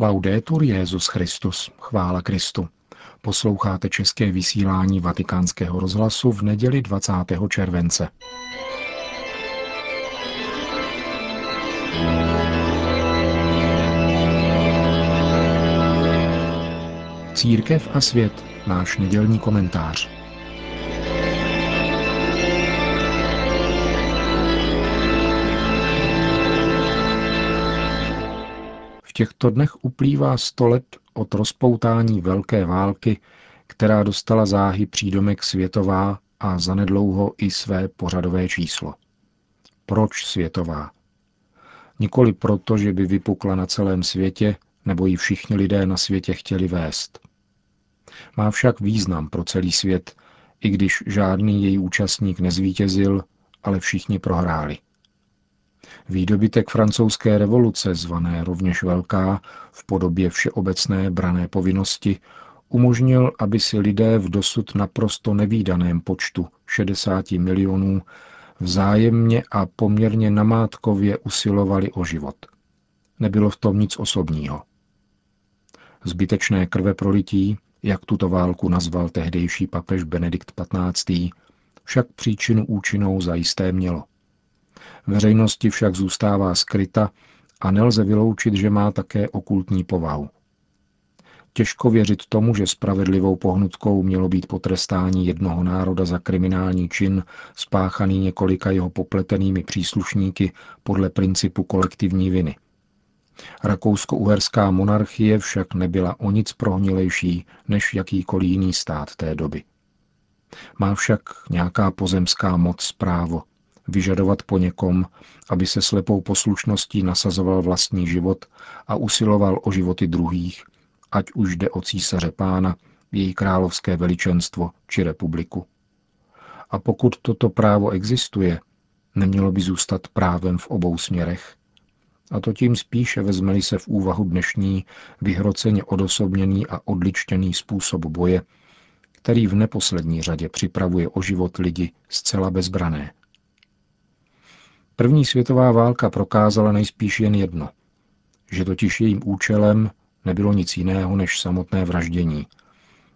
Laudetur Jezus Christus, chvála Kristu. Posloucháte české vysílání Vatikánského rozhlasu v neděli 20. července. Církev a svět, náš nedělní komentář. Těchto dnech uplývá sto let od rozpoutání velké války, která dostala záhy přídomek světová a zanedlouho i své pořadové číslo. Proč světová? Nikoli proto, že by vypukla na celém světě, nebo ji všichni lidé na světě chtěli vést. Má však význam pro celý svět, i když žádný její účastník nezvítězil, ale všichni prohráli. Výdobytek francouzské revoluce, zvané rovněž Velká, v podobě všeobecné brané povinnosti, umožnil, aby si lidé v dosud naprosto nevýdaném počtu 60 milionů vzájemně a poměrně namátkově usilovali o život. Nebylo v tom nic osobního. Zbytečné krve prolití, jak tuto válku nazval tehdejší papež Benedikt XV., však příčinu účinnou zajisté mělo – Veřejnosti však zůstává skryta a nelze vyloučit, že má také okultní povahu. Těžko věřit tomu, že spravedlivou pohnutkou mělo být potrestání jednoho národa za kriminální čin spáchaný několika jeho popletenými příslušníky podle principu kolektivní viny. Rakousko-uherská monarchie však nebyla o nic prohnilejší než jakýkoliv jiný stát té doby. Má však nějaká pozemská moc právo vyžadovat po někom, aby se slepou poslušností nasazoval vlastní život a usiloval o životy druhých, ať už jde o císaře pána, její královské veličenstvo či republiku. A pokud toto právo existuje, nemělo by zůstat právem v obou směrech. A to tím spíše vezmeli se v úvahu dnešní vyhroceně odosobněný a odličtěný způsob boje, který v neposlední řadě připravuje o život lidi zcela bezbrané. První světová válka prokázala nejspíš jen jedno, že totiž jejím účelem nebylo nic jiného než samotné vraždění.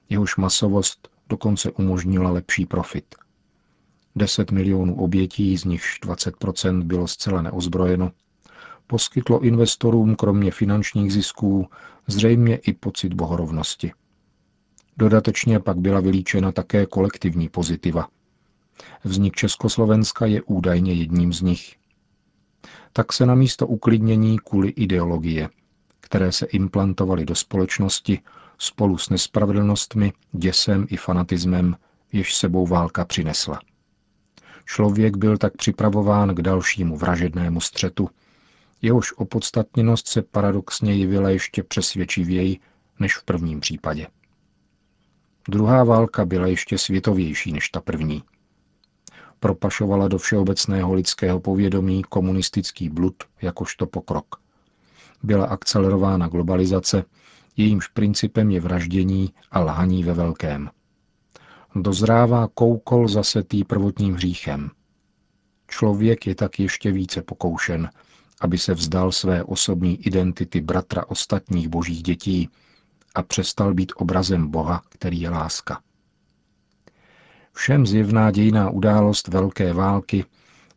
Jehož masovost dokonce umožnila lepší profit. 10 milionů obětí, z nichž 20% bylo zcela neozbrojeno, poskytlo investorům kromě finančních zisků zřejmě i pocit bohorovnosti. Dodatečně pak byla vylíčena také kolektivní pozitiva – Vznik Československa je údajně jedním z nich. Tak se na místo uklidnění kvůli ideologie, které se implantovaly do společnosti spolu s nespravedlnostmi, děsem i fanatismem, jež sebou válka přinesla. Člověk byl tak připravován k dalšímu vražednému střetu, jehož opodstatněnost se paradoxně jevila ještě přesvědčivěji než v prvním případě. Druhá válka byla ještě světovější než ta první propašovala do všeobecného lidského povědomí komunistický blud jakožto pokrok. Byla akcelerována globalizace, jejímž principem je vraždění a lhaní ve velkém. Dozrává koukol zasetý prvotním hříchem. Člověk je tak ještě více pokoušen, aby se vzdal své osobní identity bratra ostatních božích dětí a přestal být obrazem Boha, který je láska. Všem zjevná dějiná událost Velké války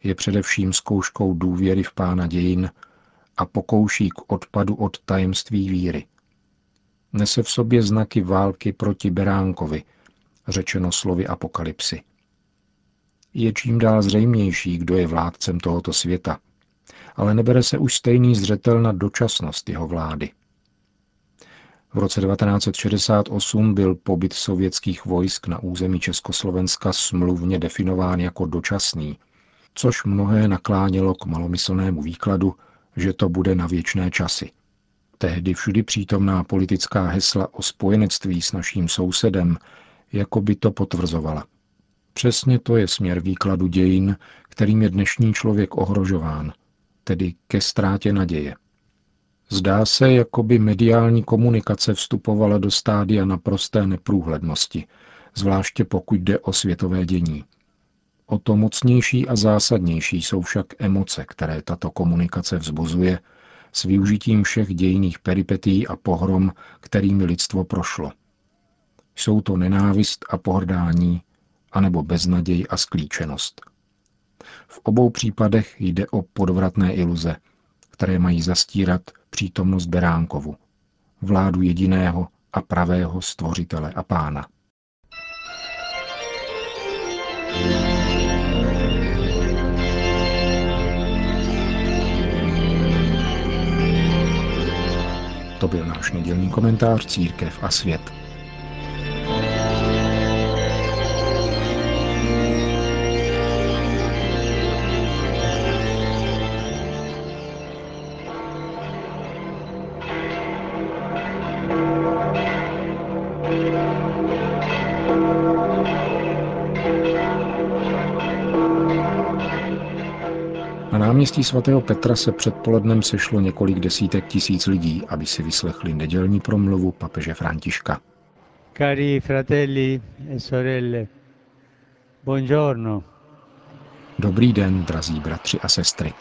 je především zkouškou důvěry v pána dějin a pokouší k odpadu od tajemství víry. Nese v sobě znaky války proti Beránkovi, řečeno slovy apokalypsy. Je čím dál zřejmější, kdo je vládcem tohoto světa, ale nebere se už stejný zřetel na dočasnost jeho vlády – v roce 1968 byl pobyt sovětských vojsk na území Československa smluvně definován jako dočasný, což mnohé naklánělo k malomyslnému výkladu, že to bude na věčné časy. Tehdy všudy přítomná politická hesla o spojenectví s naším sousedem jako by to potvrzovala. Přesně to je směr výkladu dějin, kterým je dnešní člověk ohrožován, tedy ke ztrátě naděje. Zdá se, jako by mediální komunikace vstupovala do stádia naprosté neprůhlednosti, zvláště pokud jde o světové dění. O to mocnější a zásadnější jsou však emoce, které tato komunikace vzbuzuje, s využitím všech dějných peripetí a pohrom, kterými lidstvo prošlo. Jsou to nenávist a pohrdání, anebo beznaděj a sklíčenost. V obou případech jde o podvratné iluze, které mají zastírat přítomnost Beránkovu, vládu jediného a pravého stvořitele a pána. To byl náš nedělní komentář Církev a svět. Náměstí svatého Petra se předpolednem sešlo několik desítek tisíc lidí, aby si vyslechli nedělní promluvu papeže Františka. Cari fratelli e sorelle, buongiorno. Dobrý den, drazí bratři a sestry.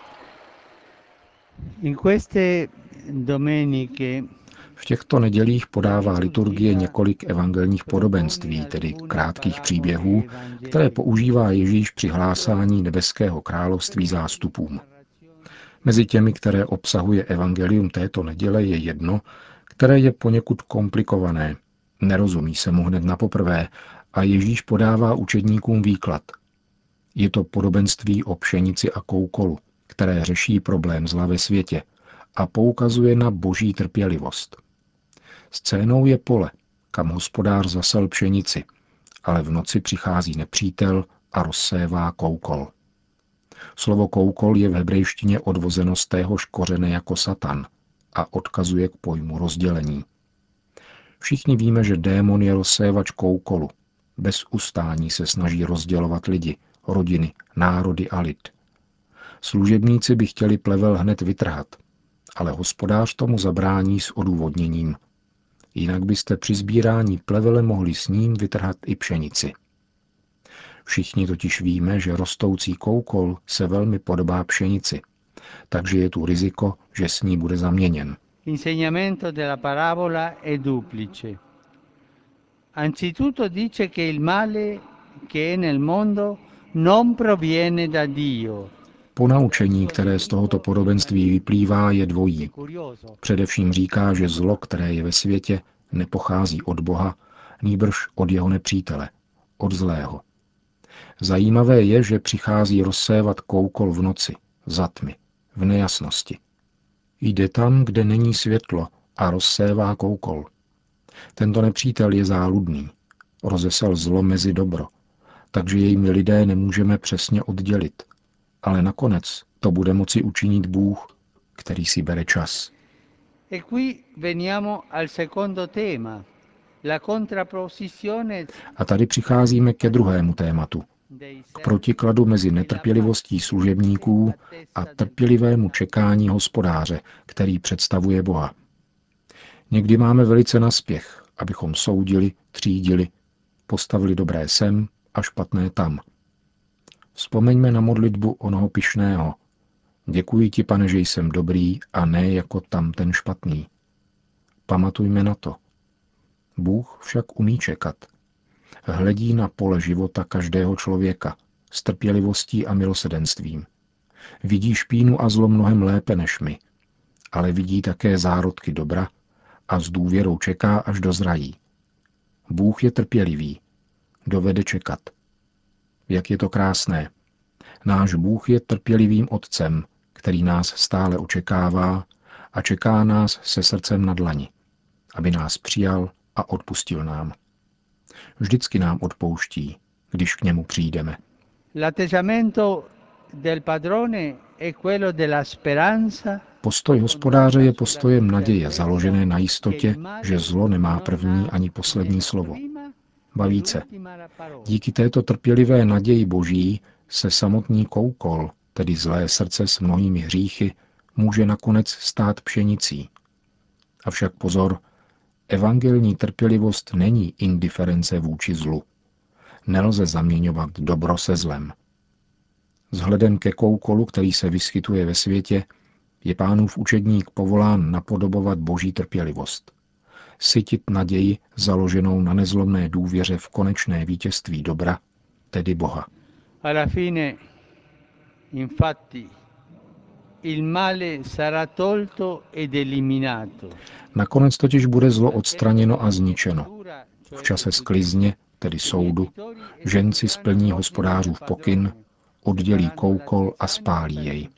In queste domeniche v těchto nedělích podává liturgie několik evangelních podobenství, tedy krátkých příběhů, které používá Ježíš při hlásání nebeského království zástupům. Mezi těmi, které obsahuje evangelium této neděle, je jedno, které je poněkud komplikované. Nerozumí se mu hned na poprvé a Ježíš podává učedníkům výklad. Je to podobenství o pšenici a koukolu, které řeší problém zla ve světě a poukazuje na boží trpělivost. Scénou je pole, kam hospodář zasel pšenici, ale v noci přichází nepřítel a rozsévá koukol. Slovo koukol je v hebrejštině odvozeno z téhož kořene jako satan a odkazuje k pojmu rozdělení. Všichni víme, že démon je rozsévač koukolu. Bez ustání se snaží rozdělovat lidi, rodiny, národy a lid. Služebníci by chtěli plevel hned vytrhat, ale hospodář tomu zabrání s odůvodněním. Jinak byste při sbírání plevele mohli s ním vytrhat i pšenici. Všichni totiž víme, že rostoucí koukol se velmi podobá pšenici, takže je tu riziko, že s ní bude zaměněn. L'insegnamento della parabola è duplice. Anzitutto dice che il male che è nel mondo non proviene da Dio, Ponaučení, které z tohoto podobenství vyplývá, je dvojí. Především říká, že zlo, které je ve světě, nepochází od Boha, nýbrž od jeho nepřítele, od zlého. Zajímavé je, že přichází rozsévat koukol v noci, za tmy, v nejasnosti. Jde tam, kde není světlo a rozsévá koukol. Tento nepřítel je záludný, rozesel zlo mezi dobro, takže jej my lidé nemůžeme přesně oddělit – ale nakonec to bude moci učinit Bůh, který si bere čas. E a tady přicházíme ke druhému tématu, k protikladu mezi netrpělivostí služebníků a trpělivému čekání hospodáře, který představuje Boha. Někdy máme velice naspěch, abychom soudili, třídili, postavili dobré sem a špatné tam – Vzpomeňme na modlitbu onoho pišného. Děkuji ti, pane, že jsem dobrý a ne jako tam ten špatný. Pamatujme na to. Bůh však umí čekat. Hledí na pole života každého člověka s trpělivostí a milosedenstvím. Vidí špínu a zlo mnohem lépe než my, ale vidí také zárodky dobra a s důvěrou čeká, až dozrají. Bůh je trpělivý, dovede čekat. Jak je to krásné. Náš Bůh je trpělivým Otcem, který nás stále očekává a čeká nás se srdcem na dlani, aby nás přijal a odpustil nám. Vždycky nám odpouští, když k němu přijdeme. Postoj hospodáře je postojem naděje, založené na jistotě, že zlo nemá první ani poslední slovo bavíce. Díky této trpělivé naději boží se samotný koukol, tedy zlé srdce s mnohými hříchy, může nakonec stát pšenicí. Avšak pozor, evangelní trpělivost není indiference vůči zlu. Nelze zaměňovat dobro se zlem. Vzhledem ke koukolu, který se vyskytuje ve světě, Je pánův učedník povolán napodobovat boží trpělivost. Sytit naději založenou na nezlomné důvěře v konečné vítězství dobra, tedy Boha. Alla fine, infatti, Nakonec totiž bude zlo odstraněno a zničeno. V čase sklizně, tedy soudu, ženci splní hospodářův pokyn, oddělí koukol a spálí jej.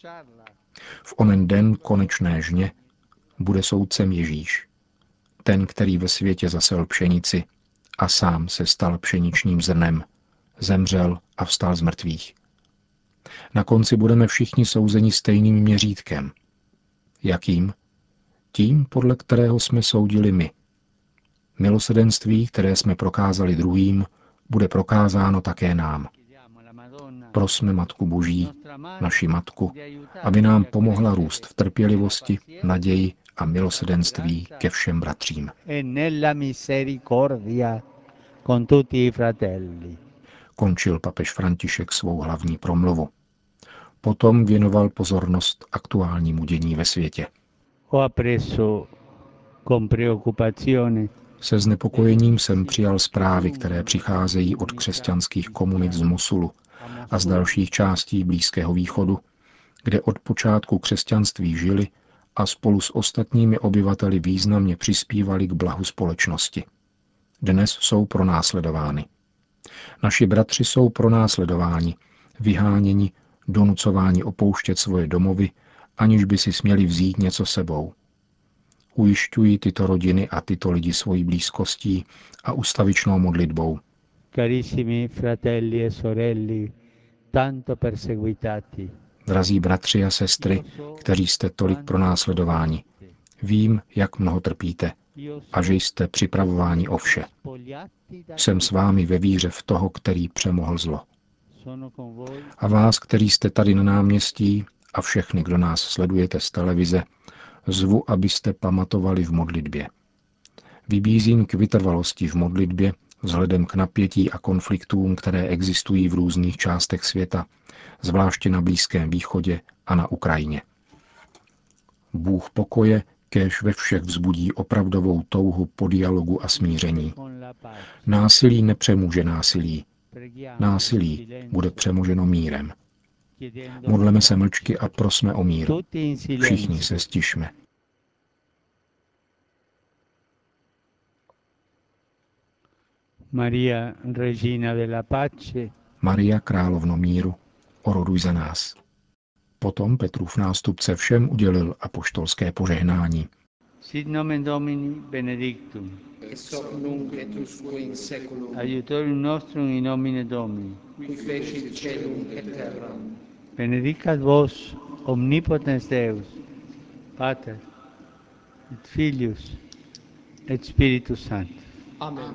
V onen den konečné žně bude soudcem Ježíš, ten, který ve světě zasel pšenici a sám se stal pšeničním zrnem, zemřel a vstal z mrtvých. Na konci budeme všichni souzeni stejným měřítkem. Jakým? Tím, podle kterého jsme soudili my. Milosedenství, které jsme prokázali druhým, bude prokázáno také nám. Prosme Matku Boží, naši Matku, aby nám pomohla růst v trpělivosti, naději a milosedenství ke všem bratřím. Končil papež František svou hlavní promluvu. Potom věnoval pozornost aktuálnímu dění ve světě. Se znepokojením jsem přijal zprávy, které přicházejí od křesťanských komunit z Mosulu a z dalších částí Blízkého východu, kde od počátku křesťanství žili a spolu s ostatními obyvateli významně přispívali k blahu společnosti. Dnes jsou pronásledovány. Naši bratři jsou pronásledováni, vyháněni, donucováni opouštět svoje domovy, aniž by si směli vzít něco sebou. Ujišťují tyto rodiny a tyto lidi svojí blízkostí a ustavičnou modlitbou. Carissimi fratelli e sorelle, tanto perseguitati, Drazí bratři a sestry, kteří jste tolik pronásledováni, vím, jak mnoho trpíte a že jste připravováni o vše. Jsem s vámi ve víře v toho, který přemohl zlo. A vás, kteří jste tady na náměstí a všechny, kdo nás sledujete z televize, zvu, abyste pamatovali v modlitbě. Vybízím k vytrvalosti v modlitbě vzhledem k napětí a konfliktům, které existují v různých částech světa, zvláště na Blízkém východě a na Ukrajině. Bůh pokoje kéž ve všech vzbudí opravdovou touhu po dialogu a smíření. Násilí nepřemůže násilí, násilí bude přemoženo mírem. Modleme se mlčky a prosme o mír. Všichni se stišme. Maria, Regina della Pace, Maria, královno míru, oroduj za nás. Potom Petrův nástupce všem udělil apoštolské požehnání. sit nomen Domini benedictum, ex hoc nunc et usque in seculum, aiutorium nostrum in nomine Domini. qui fecit celum et terram. Benedicat vos omnipotens Deus, Pater, et Filius, et Spiritus Sanctus. Amen.